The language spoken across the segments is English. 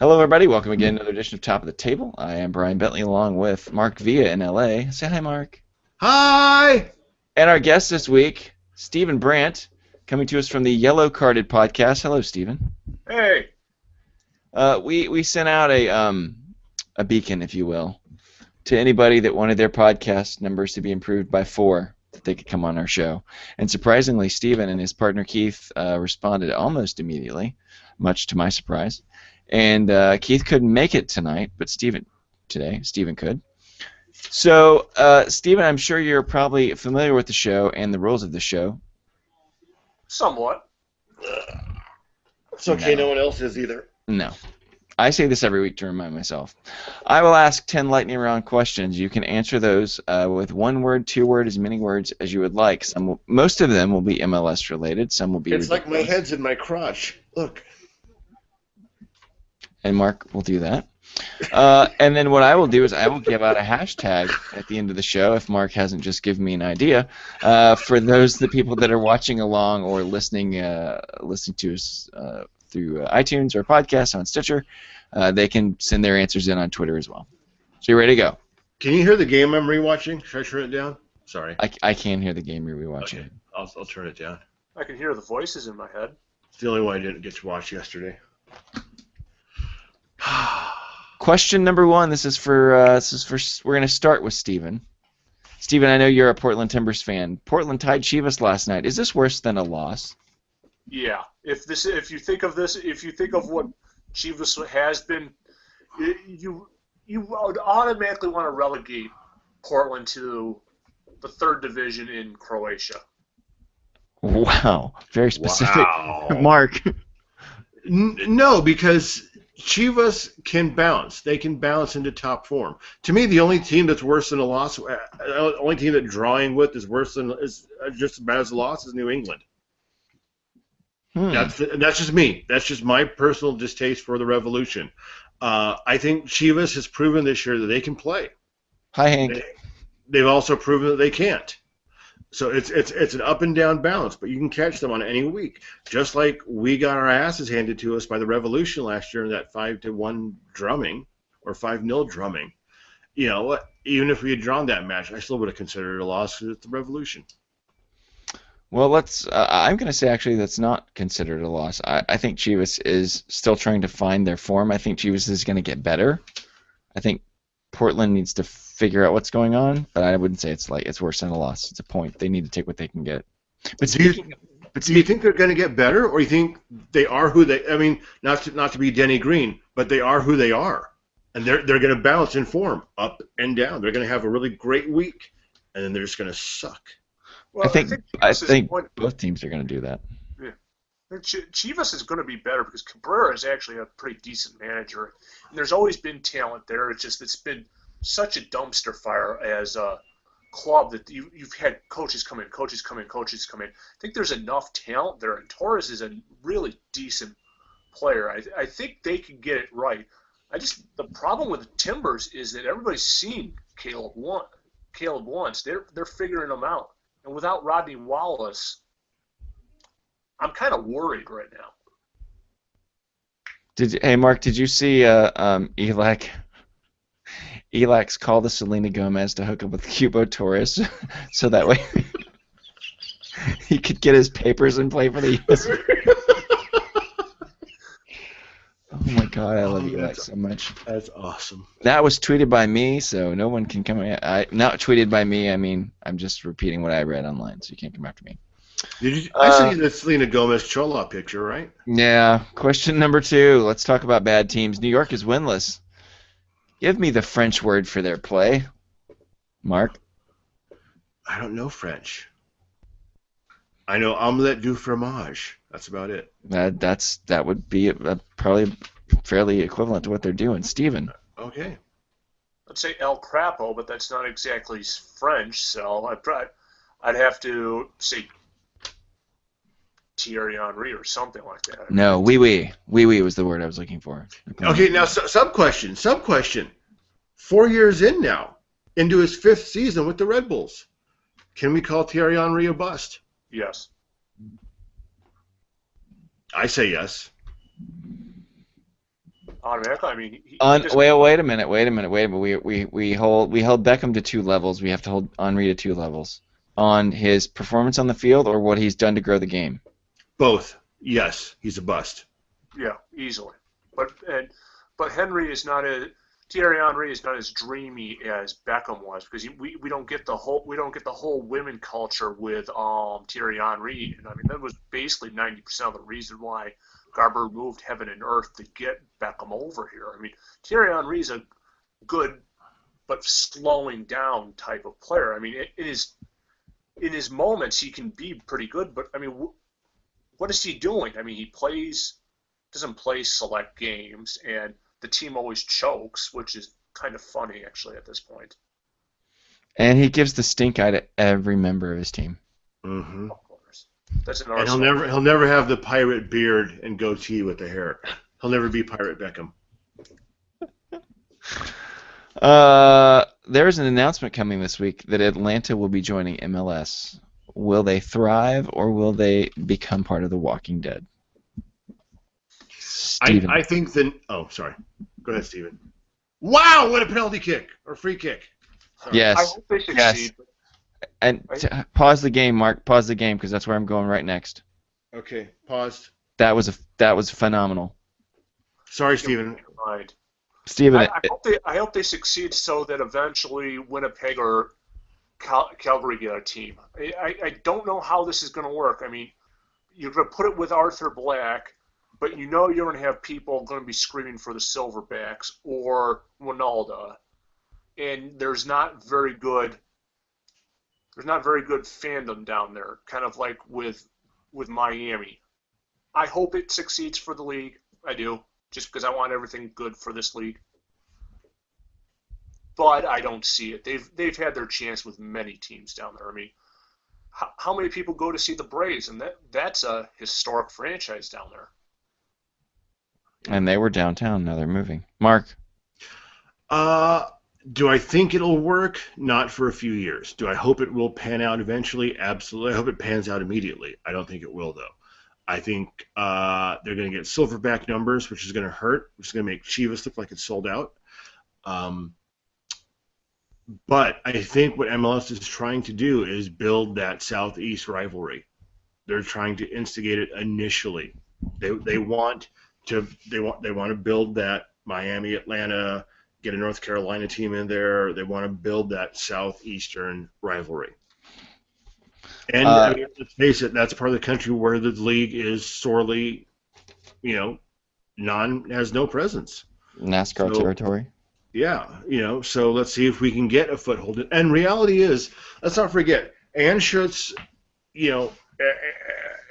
Hello, everybody. Welcome again to another edition of Top of the Table. I am Brian Bentley along with Mark Villa in LA. Say hi, Mark. Hi! And our guest this week, Stephen Brandt, coming to us from the Yellow Carded podcast. Hello, Stephen. Hey. Uh, we, we sent out a, um, a beacon, if you will, to anybody that wanted their podcast numbers to be improved by four that they could come on our show. And surprisingly, Stephen and his partner Keith uh, responded almost immediately, much to my surprise. And uh, Keith couldn't make it tonight, but Stephen today, Stephen could. So, uh, Stephen, I'm sure you're probably familiar with the show and the rules of the show. Somewhat. It's okay, No. no one else is either. No. I say this every week to remind myself. I will ask 10 lightning round questions. You can answer those uh, with one word, two word, as many words as you would like. Some will, most of them will be MLS related. Some will be. It's like my head's in my crotch. Look. And Mark will do that. Uh, and then what I will do is I will give out a hashtag at the end of the show if Mark hasn't just given me an idea. Uh, for those the people that are watching along or listening uh, listening to us uh, through uh, iTunes or podcast on Stitcher, uh, they can send their answers in on Twitter as well. So you ready to go? Can you hear the game I'm rewatching? Should I turn it down? Sorry. I, I can hear the game you're rewatching. Okay. I'll, I'll turn it down. I can hear the voices in my head. It's the only one I didn't get to watch yesterday. Question number one. This is for uh, this is for we're gonna start with Stephen. Stephen, I know you're a Portland Timbers fan. Portland tied Chivas last night. Is this worse than a loss? Yeah. If this, if you think of this, if you think of what Chivas has been, you you would automatically want to relegate Portland to the third division in Croatia. Wow, very specific. Wow. Mark. N- no, because Chivas can bounce. They can bounce into top form. To me, the only team that's worse than a loss, uh, the only team that drawing with is worse than is uh, just as bad as a loss is New England. Hmm. That's that's just me. That's just my personal distaste for the Revolution. Uh, I think Chivas has proven this year that they can play. Hi, Hank. They, they've also proven that they can't. So it's it's it's an up and down balance, but you can catch them on any week. Just like we got our asses handed to us by the Revolution last year in that five to one drumming or five nil drumming. You know? Even if we had drawn that match, I still would have considered it a loss because it's the Revolution. Well, let's. Uh, I'm going to say actually that's not considered a loss. I, I think Chivas is still trying to find their form. I think Chivas is going to get better. I think Portland needs to figure out what's going on, but I wouldn't say it's like it's worse than a loss. It's a point. They need to take what they can get. But Do you- speaking, but Do you think they're going to get better, or you think they are who they? I mean, not to, not to be Denny Green, but they are who they are, and they're they're going to bounce in form up and down. They're going to have a really great week, and then they're just going to suck. Well, I think I Chivas is think going- both teams are going to do that. Ch- Chivas is going to be better because Cabrera is actually a pretty decent manager. And there's always been talent there. It's just it's been such a dumpster fire as a club that you, you've had coaches come in, coaches come in, coaches come in. I think there's enough talent there, and Torres is a really decent player. I, I think they can get it right. I just the problem with the Timbers is that everybody's seen Caleb one, Caleb once. They're they're figuring them out, and without Rodney Wallace. I'm kind of worried right now. Did hey Mark? Did you see uh, um, Elak? Elak's call the Selena Gomez to hook up with Cubo Torres, so that way he could get his papers and play for the U.S. Oh my God, I love Oh, that's- so much. That's awesome. That was tweeted by me, so no one can come. I not tweeted by me. I mean, I'm just repeating what I read online, so you can't come after me. Did you, I Uh, see the Selena Gomez Chola picture, right? Yeah. Question number two. Let's talk about bad teams. New York is winless. Give me the French word for their play. Mark. I don't know French. I know omelette du fromage. That's about it. That that's that would be uh probably fairly equivalent to what they're doing. Stephen. Okay. I'd say El Crapo, but that's not exactly French, so I'd probably, I'd have to say Thierry Henry or something like that. No, wee wee. Wee wee was the word I was looking for. Okay. Now, su- sub question. Sub question. Four years in now, into his fifth season with the Red Bulls, can we call Thierry Henry a bust? Yes. I say yes. automatically. I mean, he, On, he just, wait, wait a minute, wait a minute, wait a minute. We, we, we hold we held Beckham to two levels. We have to hold Henry to two levels on his performance on the field or what he's done to grow the game. Both. Yes, he's a bust. yeah, easily. But and but Henry is not a Thierry Henry is not as dreamy as Beckham was because we, we don't get the whole we don't get the whole women culture with um Thierry Henry and I mean that was basically ninety percent of the reason why Garber moved heaven and earth to get Beckham over here. I mean Thierry Henry's a good but slowing down type of player. I mean in his in his moments he can be pretty good, but I mean what is he doing? I mean he plays doesn't play select games and the team always chokes, which is kind of funny actually at this point. And he gives the stink eye to every member of his team. Mm-hmm. Of course, that's an And he'll never he'll never have the pirate beard and goatee with the hair. He'll never be Pirate Beckham. Uh, there's an announcement coming this week that Atlanta will be joining MLS. Will they thrive or will they become part of The Walking Dead? I, I think the oh sorry. Go ahead, Stephen. Wow, what a penalty kick or free kick. yes. I hope they succeed. Yes. and t- pause the game, Mark. Pause the game because that's where I'm going right next. Okay, paused. That was a that was phenomenal, Sorry, Stephen. Mind. Stephen. I, I hope they I hope they succeed so that eventually Winnipeg or Cal- Calgary a team. I, I, don't know how this is going to work. I mean, you're going to put it with Arthur Blank, but you know you're going to have people going to be screaming for the Silverbacks or Ronaldo, and there's not very good. There's not very good fandom down there, kind of like with with Miami. I hope it succeeds for the league. I do, just because I want everything good for this league but I don't see it. They've they've had their chance with many teams down there. I mean, how, how many people go to see the Braves, and that that's a historic franchise down there. and they were downtown. Now they're moving. Mark. Uh, do I think it'll work? Not for a few years. Do I hope it will pan out eventually? Absolutely. I hope it pans out immediately. I don't think it will, though. I think uh, they're going to get silverback numbers, which is going to hurt, which is going to make Chivas look like it's sold out. Um, but I think what MLS is trying to do is build that Southeast rivalry. They're trying to instigate it initially. They, they want to they want they want to build that Miami Atlanta get a North Carolina team in there. They want to build that southeastern rivalry. And Uh, I mean, let's face it, that's part of the country where the league is sorely, you know, non has no presence. NASCAR So- territory. Yeah, you know, so let's see if we can get a foothold. And reality is, let's not forget, Anschutz, you know,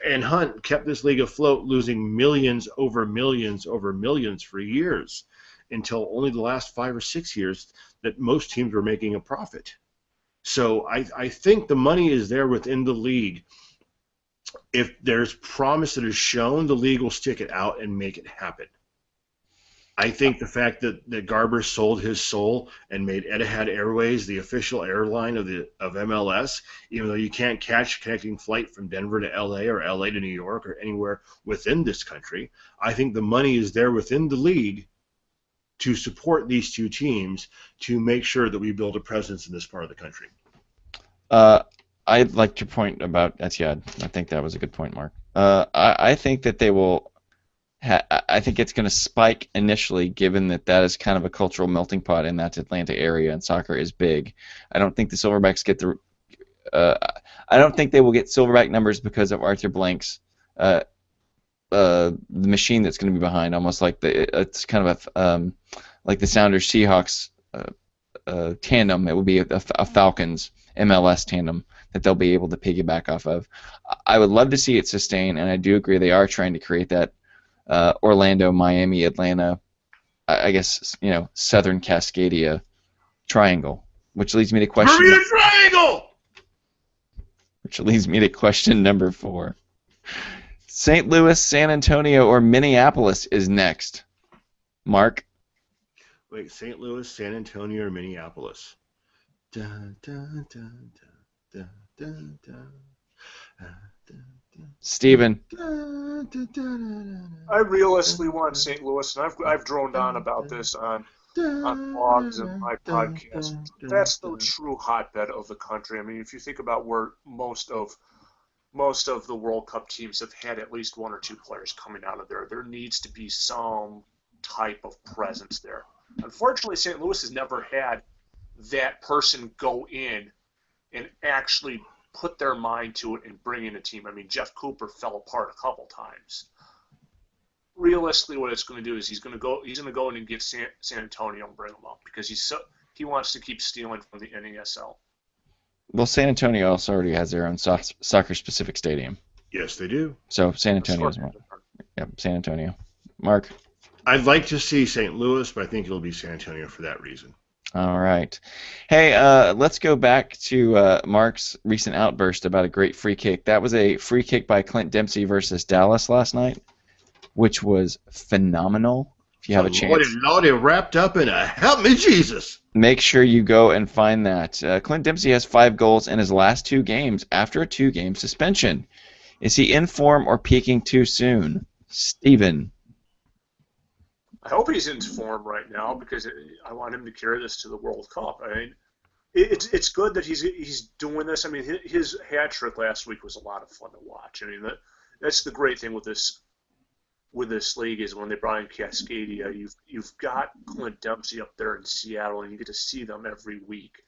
and Hunt kept this league afloat, losing millions over millions over millions for years, until only the last five or six years that most teams were making a profit. So I, I think the money is there within the league. If there's promise that is shown, the league will stick it out and make it happen. I think the fact that, that Garber sold his soul and made Etihad Airways the official airline of the of MLS, even though you can't catch connecting flight from Denver to LA or LA to New York or anywhere within this country, I think the money is there within the league to support these two teams to make sure that we build a presence in this part of the country. Uh, I liked your point about Etihad. I think that was a good point, Mark. Uh, I, I think that they will. I think it's going to spike initially, given that that is kind of a cultural melting pot in that Atlanta area, and soccer is big. I don't think the Silverbacks get the. Uh, I don't think they will get Silverback numbers because of Arthur Blank's. Uh, uh, the machine that's going to be behind, almost like the it's kind of a um, like the Sounders Seahawks uh, uh, tandem. It would be a, a Falcons MLS tandem that they'll be able to piggyback off of. I would love to see it sustain, and I do agree they are trying to create that uh, Orlando, Miami, Atlanta, I, I guess you know Southern Cascadia triangle, which leads me to question. Bermuda Triangle. Which leads me to question number four. St. Louis, San Antonio, or Minneapolis is next. Mark. Wait, St. Louis, San Antonio, or Minneapolis? Dun, dun, dun, Stephen. I realistically want St. Louis, and I've I've droned on about this on on blogs and my podcast. That's the true hotbed of the country. I mean, if you think about where most of most of the World Cup teams have had at least one or two players coming out of there, there needs to be some type of presence there. Unfortunately, St. Louis has never had that person go in and actually put their mind to it and bring in a team. I mean, Jeff Cooper fell apart a couple times. Realistically, what it's going to do is he's going to go he's going to go in and get San, San Antonio and bring them up because he's so he wants to keep stealing from the NASL. Well, San Antonio also already has their own soccer specific stadium. Yes, they do. So San Antonio is one. Yep, San Antonio. Mark. I'd like to see St. Louis, but I think it'll be San Antonio for that reason. All right. Hey, uh, let's go back to uh, Mark's recent outburst about a great free kick. That was a free kick by Clint Dempsey versus Dallas last night, which was phenomenal. If you have a chance, Lordy, Lordy, wrapped up in a help me Jesus. Make sure you go and find that. Uh, Clint Dempsey has five goals in his last two games after a two-game suspension. Is he in form or peaking too soon? Stephen. I hope he's in form right now because I want him to carry this to the World Cup. I mean, it's it's good that he's he's doing this. I mean, his hat trick last week was a lot of fun to watch. I mean, that that's the great thing with this with this league is when they brought in Cascadia, you've you've got Clint Dempsey up there in Seattle, and you get to see them every week.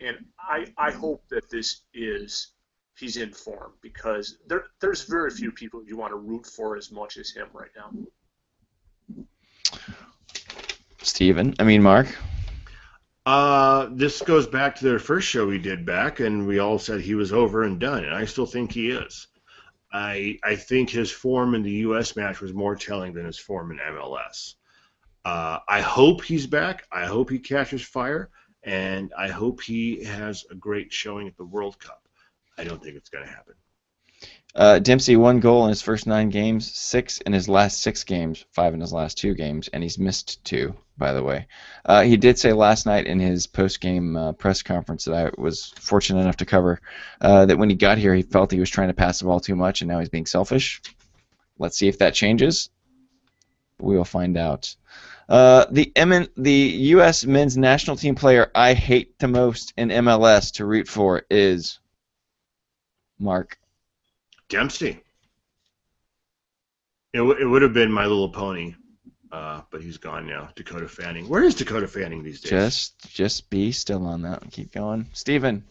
And I I hope that this is he's in form because there there's very few people you want to root for as much as him right now. Stephen, I mean Mark. Uh, this goes back to their first show we did back, and we all said he was over and done, and I still think he is. I I think his form in the U.S. match was more telling than his form in MLS. Uh, I hope he's back. I hope he catches fire, and I hope he has a great showing at the World Cup. I don't think it's going to happen. Uh, Dempsey one goal in his first nine games, six in his last six games, five in his last two games, and he's missed two. By the way, uh, he did say last night in his post-game uh, press conference that I was fortunate enough to cover uh, that when he got here, he felt he was trying to pass the ball too much, and now he's being selfish. Let's see if that changes. We will find out. Uh, the M- the U.S. men's national team player I hate the most in MLS to root for is Mark. Dempsey. It, w- it would have been My Little Pony, uh, but he's gone now. Dakota Fanning. Where is Dakota Fanning these days? Just just be still on that and keep going. Stephen.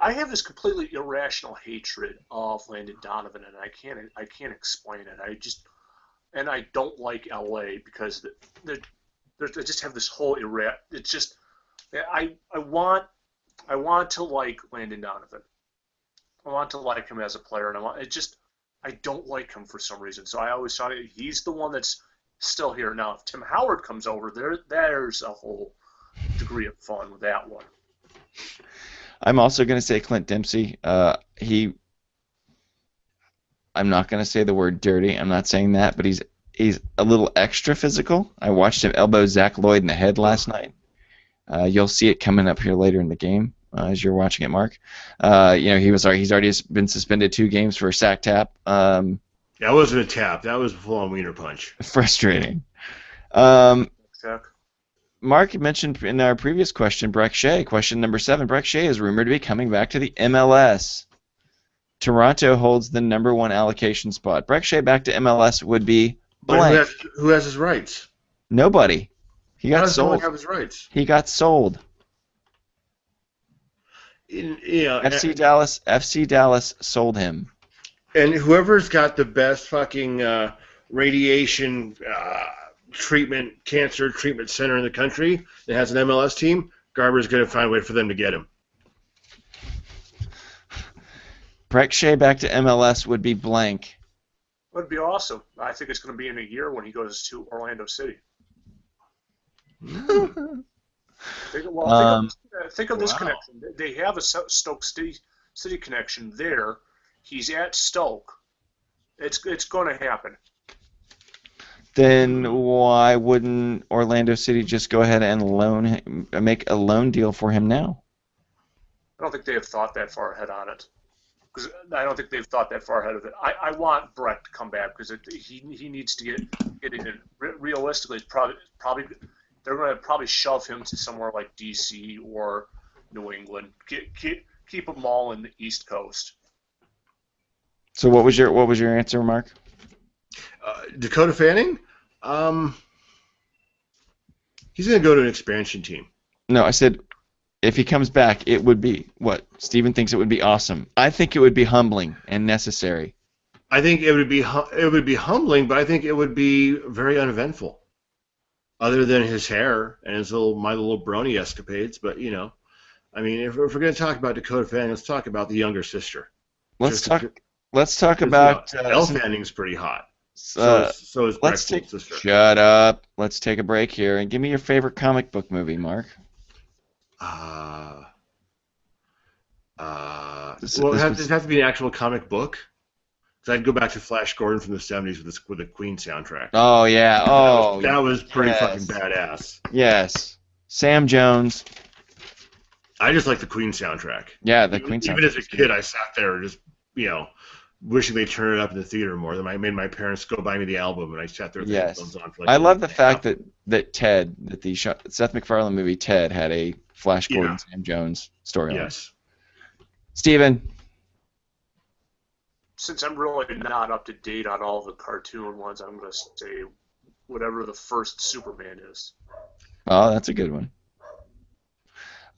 I have this completely irrational hatred of Landon Donovan, and I can't I can't explain it. I just and I don't like LA because they they just have this whole irra. It's just I I want I want to like Landon Donovan. I want to like him as a player, and I want it just I don't like him for some reason. So I always thought he's the one that's still here now. If Tim Howard comes over, there there's a whole degree of fun with that one. I'm also going to say Clint Dempsey. Uh, he, I'm not going to say the word dirty. I'm not saying that, but he's he's a little extra physical. I watched him elbow Zach Loyd in the head last night. Uh, you'll see it coming up here later in the game uh, as you're watching it, Mark. Uh, you know, he was he's already been suspended two games for a sack tap. Um, that wasn't a tap. That was a full-on wiener punch. Frustrating. Um, Mark mentioned in our previous question, Brek Shea, question number seven. Brek Shea is rumored to be coming back to the MLS. Toronto holds the number one allocation spot. Brek Shea back to MLS would be blank. Who has, who has, his rights? Nobody. He got How sold. Have his rights? He got sold. In, you know, FC Dallas. FC Dallas sold him. And whoever's got the best fucking uh, radiation uh, treatment, cancer treatment center in the country that has an MLS team, Garber's going to find a way for them to get him. Brek Shea back to MLS would be blank. Would be awesome. I think it's going to be in a year when he goes to Orlando City. Think, well, um, think of, think of this wow. connection. They have a Stoke City, City connection there. He's at Stoke. It's it's going to happen. Then why wouldn't Orlando City just go ahead and loan make a loan deal for him now? I don't think they have thought that far ahead on it. because I don't think they've thought that far ahead of it. I, I want Brett to come back because he he needs to get get in. Realistically, it's probably probably they're going to probably shove him to somewhere like DC or New England. Keep keep keep them all in the East Coast. So what was your what was your answer, Mark? Uh, Dakota Fanning, um, he's going to go to an expansion team. No, I said if he comes back, it would be what Stephen thinks it would be awesome. I think it would be humbling and necessary. I think it would be hu- it would be humbling, but I think it would be very uneventful. Other than his hair and his little My Little Brony escapades, but you know, I mean, if, if we're going to talk about Dakota Fanning, let's talk about the younger sister. Let's Just- talk. Let's talk about. uh, Elle Fanning's pretty hot. So, uh, is, so is let's take. sister. Shut up. Let's take a break here and give me your favorite comic book movie, Mark. Uh, uh, This- well, it has, was- it have to be an actual comic book? I'd go back to Flash Gordon from the '70s with the with the Queen soundtrack. Oh yeah. Oh that was, that was pretty yes. fucking badass. yes. Sam Jones. I just like the Queen soundtrack. Yeah, the even, Queen. even as a kid. I sat there just you know wishing they turn it up in the theater more. Then I made my parents go buy me the album, and I sat there with the headphones on for like. I love the week and a fact that that Ted, that the Seth MacFarlane movie Ted had a Flash Gordon Yeah. Sam Jones storyline. yes, Stephen, Since I'm really not up to date on all the cartoon ones, I'm going to say whatever the first Superman is. oh, that's a good one.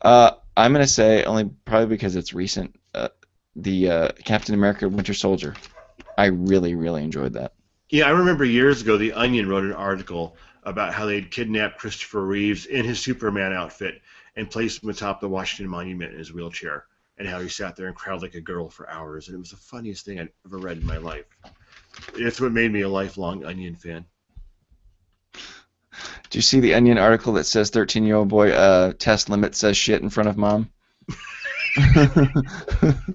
Uh, I'm gonna say only probably because it's recent. Uh, the uh, Captain America Winter Soldier. I really, really enjoyed that. yeah. I remember years ago, the Onion wrote an article about how they'd kidnapped Christopher Reeves in his Superman outfit and placed him atop the Washington Monument in his wheelchair, and how he sat there and cried like a girl for hours, and it was the funniest thing I'd ever read in my life. It's what made me a lifelong Onion fan. Do you see the Onion article that says 13 year old boy uh, test limit says shit in front of mom?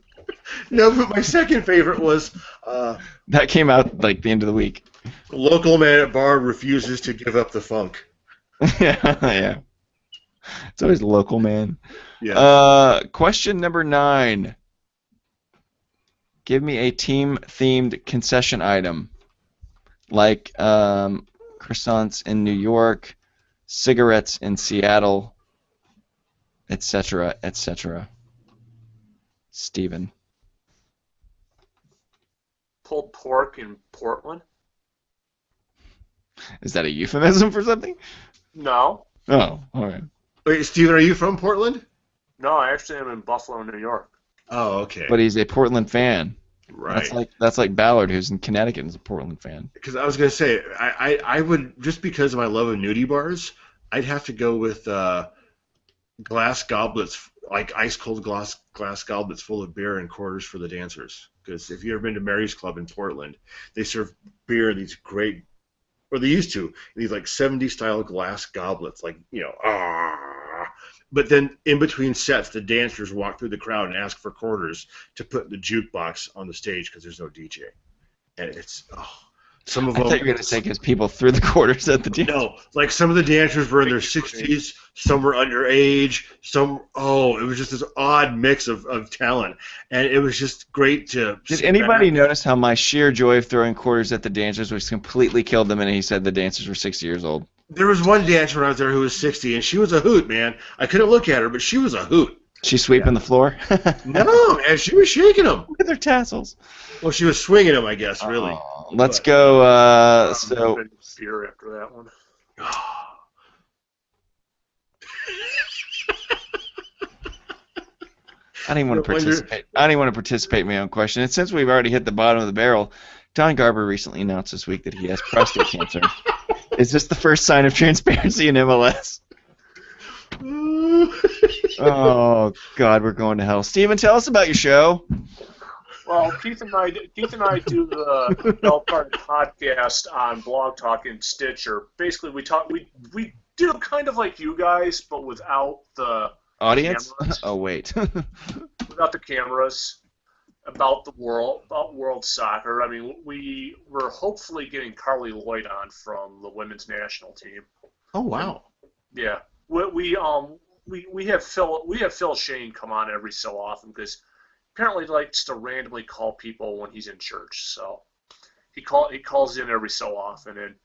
No, but my second favorite was uh, that came out like the end of the week. local man at bar refuses to give up the funk. yeah, yeah. It's always local, man. Yeah. Uh, question number nine. Give me a team-themed concession item, like um, croissants in New York, cigarettes in Seattle, etc., etc. Stephen. Pulled pork in Portland? Is that a euphemism for something? No. Oh, all right. Wait, Stephen, are you from Portland? No, I actually am in Buffalo, New York. Oh, okay. But he's a Portland fan. right. That's like that's like Ballard, who's in Connecticut, and is a Portland fan. Because I was gonna say, I, I, I would just because of my love of nudie bars, I'd have to go with uh, glass goblets, like ice cold glass glass goblets full of beer and quarters for the dancers. Because if you've ever been to Mary's Club in Portland, they serve beer in these great, or they used to, in these like 70s style glass goblets, like you know, ah. But then in between sets, the dancers walk through the crowd and ask for quarters to put the jukebox on the stage because there's no DJ, and it's oh, some of I them. thought you were gonna say because people threw the quarters at the dance. No, like some of the dancers were in their Thank you, Courtney. 60s, some were underage, some oh, it was just this odd mix of, of talent, and it was just great to. Did anybody back. notice how my sheer joy of throwing quarters at the dancers was completely killed them, and he said the dancers were 60 years old? There was one dancer when I was there who was 60, and she was a hoot, man. I couldn't look at her, but she was a hoot. She's sweeping the floor. No, man, she was shaking them. Look at their tassels. Well, she was swinging them, I guess, really. Oh, let's go. Uh, so been beer after that one. I don't even want to participate. I don't even want to participate in my own question. And since we've already hit the bottom of the barrel, Don Garber recently announced this week that he has prostate cancer. Is this the first sign of transparency in MLS? Oh God, we're going to hell. Stephen, tell us about your show. Well, Keith and I, Keith and I do the Bell podcast on Blog Talk and Stitcher. Basically, we talk, we we do kind of like you guys, but without the Audience? Cameras. Oh wait. without the cameras about the world about world soccer. I mean, we we're hopefully getting Carli Lloyd on from the women's national team. oh wow! Yeah, we, we um we, we have Phil we have Phil Schoen come on every so often because apparently likes to randomly call people when he's in church. So he call he calls in every so often. And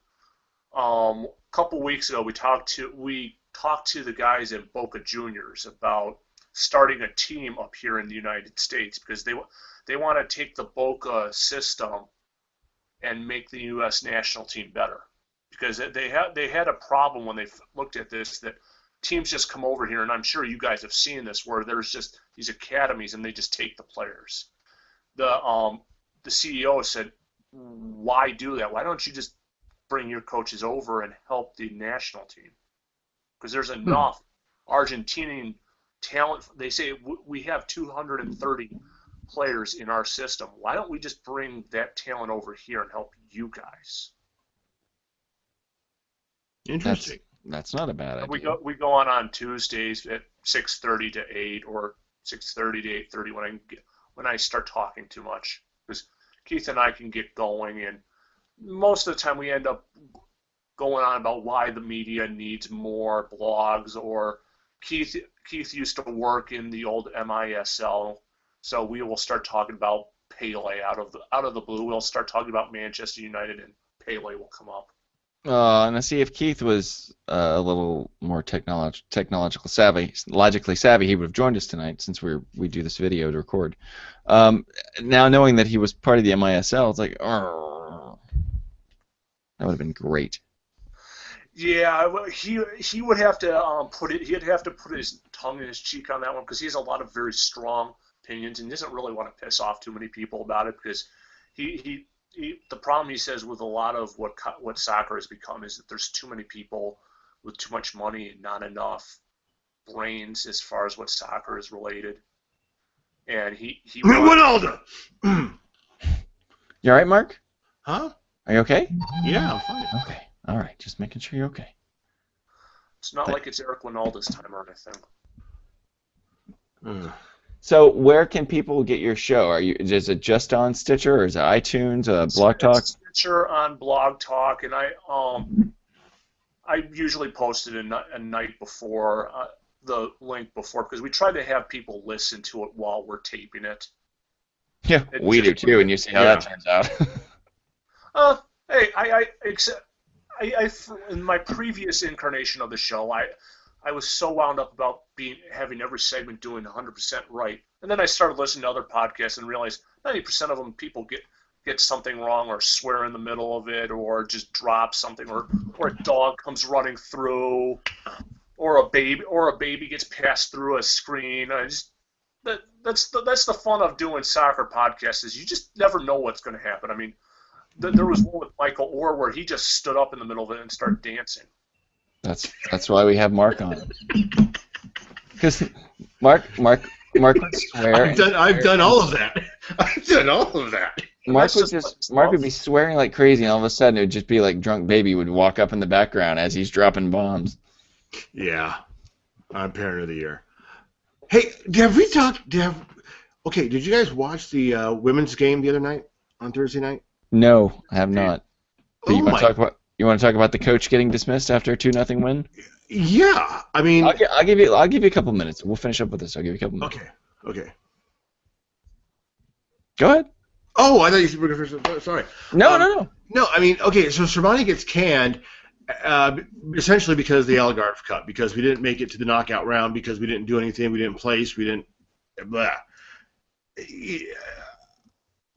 um, a couple weeks ago, we talked to we talked to the guys at Boca Juniors about starting a team up here in the United States because they they want to take the Boca system and make the U.S. national team better because they had they had a problem when they looked at this that teams just come over here and I'm sure you guys have seen this where there's just these academies and they just take the players. The um the CEO said, why do that? Why don't you just bring your coaches over and help the national team? Because there's hmm. enough hmm. Argentinian talent. They say we have 230 players in our system. Why don't we just bring that talent over here and help you guys? Interesting. That's, that's not a bad idea. We go we go on on Tuesdays at 6:30 to 8 or 6:30 to 8:30 when I get, when I start talking too much because Keith and I can get going and most of the time we end up going on about why the media needs more blogs or Keith Keith used to work in the old MISL so we will start talking about Pele out of the out of the blue. We'll start talking about Manchester United, and Pele will come up. Uh, and I see if Keith was uh, a little more technolog- technological savvy, logically savvy, he would have joined us tonight since we we do this video to record. Um, now knowing that he was part of the MISL, it's like, that would have been great. Yeah, he he would have to um, put it. He'd have to put his tongue in his cheek on that one because he has a lot of very strong opinions and he doesn't really want to piss off too many people about it because he, he, he the problem he says with a lot of what what soccer has become is that there's too many people with too much money and not enough brains as far as what soccer is related. And he he Ronaldo. you all right, Mark? Huh? Are you okay? Yeah, I'm fine. Okay. All right. Just making sure you're okay. It's not but, like it's Eric Wynalda's time or anything. So where can people get your show? Are you is it just on Stitcher or is it iTunes, uh, Blog Talk? Stitcher on Blog Talk, and I um I usually post it a, a night before uh, the link before because we try to have people listen to it while we're taping it. Yeah, it we do too, and you see how yeah. that turns out. uh, hey, I I accept. I, I in my previous incarnation of the show, I I was so wound up about being having every segment doing 100% right, and then I started listening to other podcasts and realized 90% of them people get get something wrong or swear in the middle of it or just drop something or or a dog comes running through or a baby or a baby gets passed through a screen. I just that that's the that's the fun of doing soccer podcasts is you just never know what's going to happen. I mean, there was one with Michael Orr where he just stood up in the middle of it and started dancing. That's that's why we have Mark on. Because Mark Mark Mark would swear. I've done I've done all of that. I've done all of that. Mark would just Mark would be swearing like crazy, and all of a sudden it would just be like drunk baby would walk up in the background as he's dropping bombs. Yeah, I'm parent of the year. Hey, have we talked? Have, okay, did you guys watch the uh, women's game the other night on Thursday night? No, I have not. But oh you want to talk about you want to talk about the coach getting dismissed after a two nothing win? Yeah, I mean, I'll, I'll, give you I'll give you a couple minutes. We'll finish up with this. I'll give you a couple minutes. Okay. Okay. Go ahead. Oh, I thought you were going first. Sorry. No, um, no, no. No, I mean, okay. So Sermanni gets canned, uh, essentially because of the Algarve Cup, because we didn't make it to the knockout round, because we didn't do anything, we didn't place, we didn't. Blah.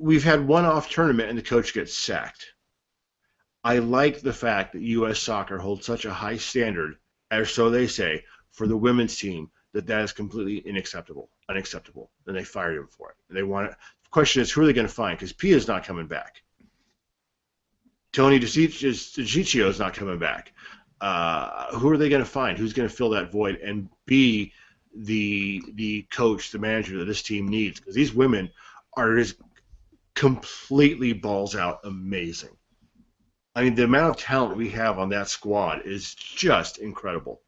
We've had one off tournament, and the coach gets sacked. I like the fact that U.S. soccer holds such a high standard, as so they say, for the women's team that that is completely unacceptable, unacceptable. And they fired him for it. And they want it. The question is, who are they going to find? Because Pia is not coming back. Tony DiCicco is not coming back. Uh, who are they going to find? Who's going to fill that void and be the the coach, the manager that this team needs? Because these women are just completely balls out amazing. I mean, the amount of talent we have on that squad is just incredible.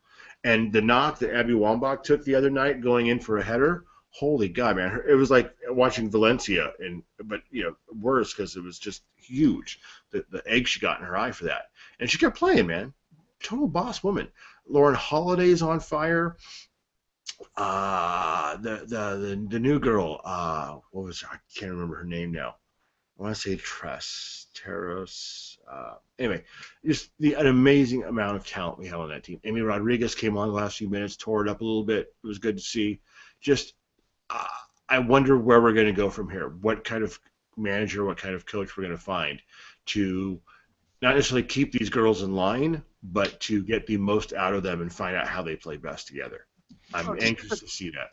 And the knock that Abby Wambach took the other night going in for a header, holy God, man. It was like watching Valencia, and but, you know, worse because it was just huge. The, the egg she got in her eye for that. And she kept playing, man. Total boss woman. Lauren Holiday's on fire. Uh, the, the the the new girl. Uh, what was? I can't remember her name now. I want to say Tress, Terros. Uh, anyway, just the an amazing amount of talent we have on that team. Amy Rodriguez came on the last few minutes, tore it up a little bit. It was good to see. Just, uh, I wonder where we're going to go from here. What kind of manager, what kind of coach we're going to find to not necessarily keep these girls in line, but to get the most out of them and find out how they play best together. I'm Oh, anxious to see that.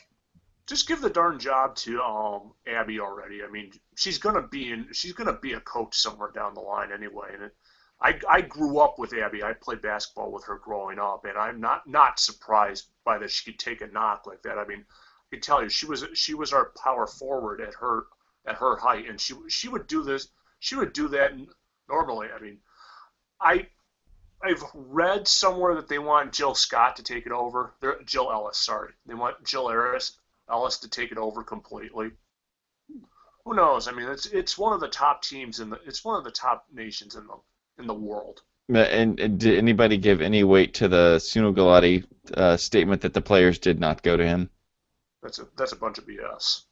just give the darn job to um Abby already. I mean, she's gonna be in. She's gonna be a coach somewhere down the line anyway. And it, I I grew up with Abby. I played basketball with her growing up, and I'm not not surprised by that she could take a knock like that. I mean, I can tell you, she was she was our power forward at her at her height, and she she would do this. She would do that normally. I mean, I. I've read somewhere that they want Jill Scott to take it over. They're, Jill Ellis, sorry. They want Jill Ellis Ellis to take it over completely. Who knows? I mean, it's it's one of the top teams in the it's one of the top nations in the in the world. And, and did anybody give any weight to the Sunil Gulati uh, statement that the players did not go to him? That's a that's a bunch of BS.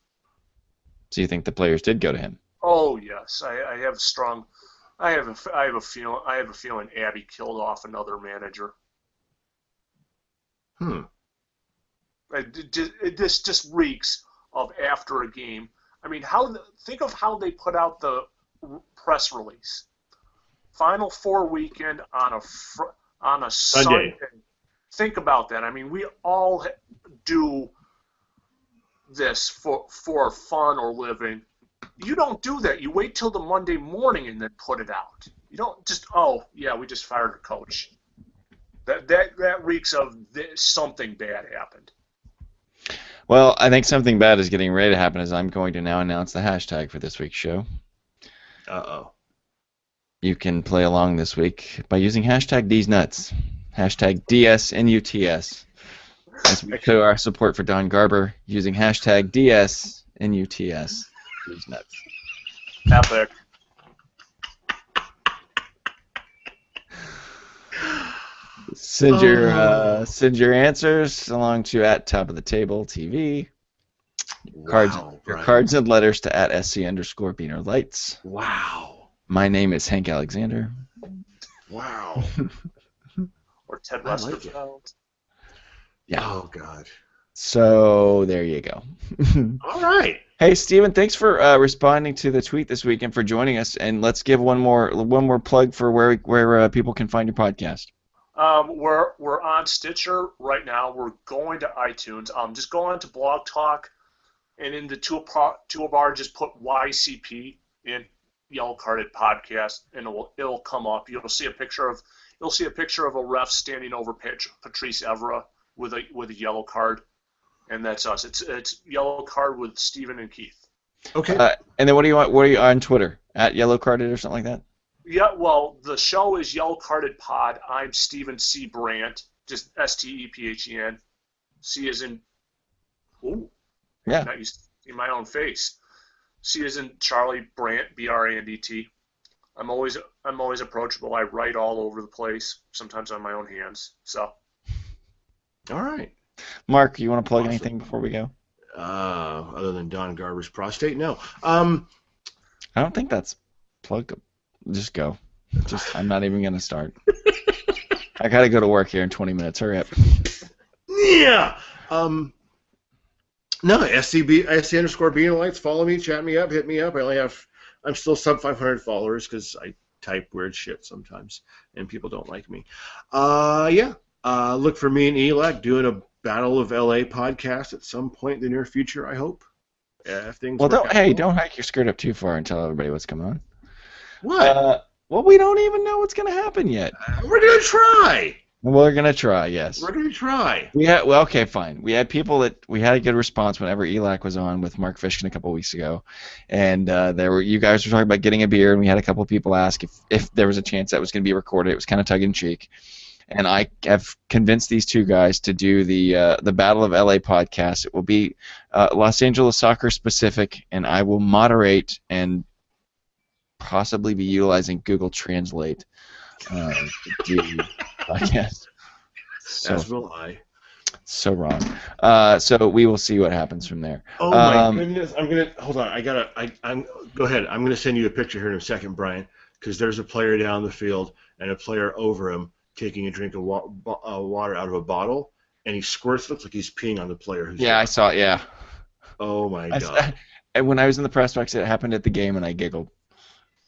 So you think the players did go to him? Oh yes, I, I have strong. I have a I have a feel I have a feeling Abby killed off another manager. Hmm. It, it, it- this just reeks of after a game. I mean, how think of how they put out the press release. Final Four weekend on a fr- on a Sunday. Sunday. Think about that. I mean, we all do this for for fun or living. You don't do that. You wait till the Monday morning and then put it out. You don't just oh yeah we just fired a coach. That that that reeks of this, something bad happened. Well, I think something bad is getting ready to happen as I'm going to now announce the hashtag for this week's show. Uh oh. You can play along this week by using hashtag D's Nuts, hashtag DSNUTS. As we show our support for Don Garber using hashtag DSNUTS. D's Nuts. Epic. Send your Oh. uh, send your answers along to at top of the table TV. Cards, Wow, your cards and letters to at SC underscore Beaner Lights. Wow. My name is Hank Alexander. Wow. Or Ted I like. Westerfeld. Yeah. Oh God. So there you go. All right. hey Stephen, thanks for uh, responding to the tweet this week and for joining us. And let's give one more one more plug for where where uh, people can find your podcast. Um, we're we're on Stitcher right now. We're going to iTunes. Um, just go on to Blog Talk, and in the toolbar, toolbar just put YCP in yellow carded podcast, and it will it'll come up. You'll see a picture of you'll see a picture of a ref standing over Pat- Patrice Evra with a with a yellow card, and that's us. It's it's yellow card with Stephen and Keith. Okay. Uh, and then what do you want? What are you on Twitter? At Yellow Carded or something like that? Yeah, well, the show is Yellow Carded Pod. I'm Stephen C. Brandt, just S T E P H E N. C is in. Ooh. Yeah. Not used to seeing my own face. C is in Charlie Brandt, B R A N D T. I'm always I'm always approachable. I write all over the place, sometimes on my own hands. So All right. Mark, you want to plug Awesome. anything before we go? Uh, other than Don Garber's prostate, no. Um, I don't think that's plugged. Just go. Just I'm not even gonna start. I gotta go to work here in 20 minutes. Hurry up. yeah. Um, no, SCB, SC underscore being lights. Follow me, chat me up, hit me up. I only have, I'm still sub 500 followers because I type weird shit sometimes and people don't like me. Uh, yeah. Uh, look for me and Elak doing a Battle of LA podcast at some point in the near future. I hope. Uh, if things Well, don't. Hey, well. don't hike your skirt up too far and tell everybody what's going on. What? Uh, well, we don't even know what's gonna happen yet. We're gonna try. We're gonna try. Yes. We're gonna try. We had well, okay, fine. We had people that we had a good response whenever ELAC was on with Mark Fishkin a couple weeks ago, and uh, there were you guys were talking about getting a beer, and we had a couple people ask if if there was a chance that was going to be recorded. It was kind of tongue in cheek, and I have convinced these two guys to do the uh, the Battle of LA podcast. It will be uh, Los Angeles soccer specific, and I will moderate and possibly be utilizing Google Translate uh, to do the podcast. So, As will I. so wrong. Uh, so we will see what happens from there. Oh my Um, goodness! I'm gonna hold on. I gotta. I, I'm. Go ahead. I'm gonna send you a picture here in a second, Brian, because there's a player down the field and a player over him taking a drink of wa- bo- uh, water out of a bottle, and he squirts. Looks like he's peeing on the player. Who's Yeah, I saw it. Yeah. Oh my I, god. and when I was in the press box, it happened at the game, and I giggled.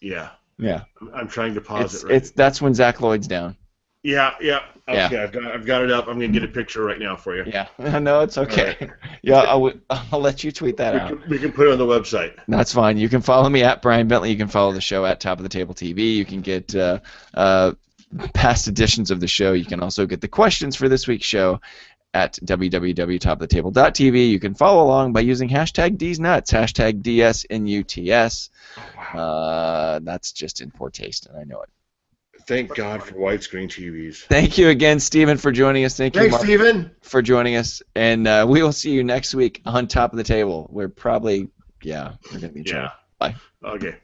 Yeah. Yeah. I'm, I'm trying to pause It's it. Right. it's that's when Zach Loyd's down. Yeah. Yeah. Yeah. I've got. I've got it up. I'm gonna get a picture right now for you. Yeah. no, it's okay. Yeah, I would. I'll let you tweet that We out. can, we can put it on the website. That's fine. You can follow me at Brian Bentley. You can follow the show at Top of the Table TV. You can get uh, uh, past editions of the show. You can also get the questions for this week's show at www.topofthetable.tv. You can follow along by using hashtag D's Nuts, hashtag DSNUTS. Uh, that's just in poor taste, and I know it. Thank God for widescreen TVs. Thank you again, Stephen, for joining us. Thank you, Thanks, Mark, Stephen. for joining us. And uh, we will see you next week on Top of the Table. We're probably, yeah, we're going to be in. Yeah. Bye. Okay.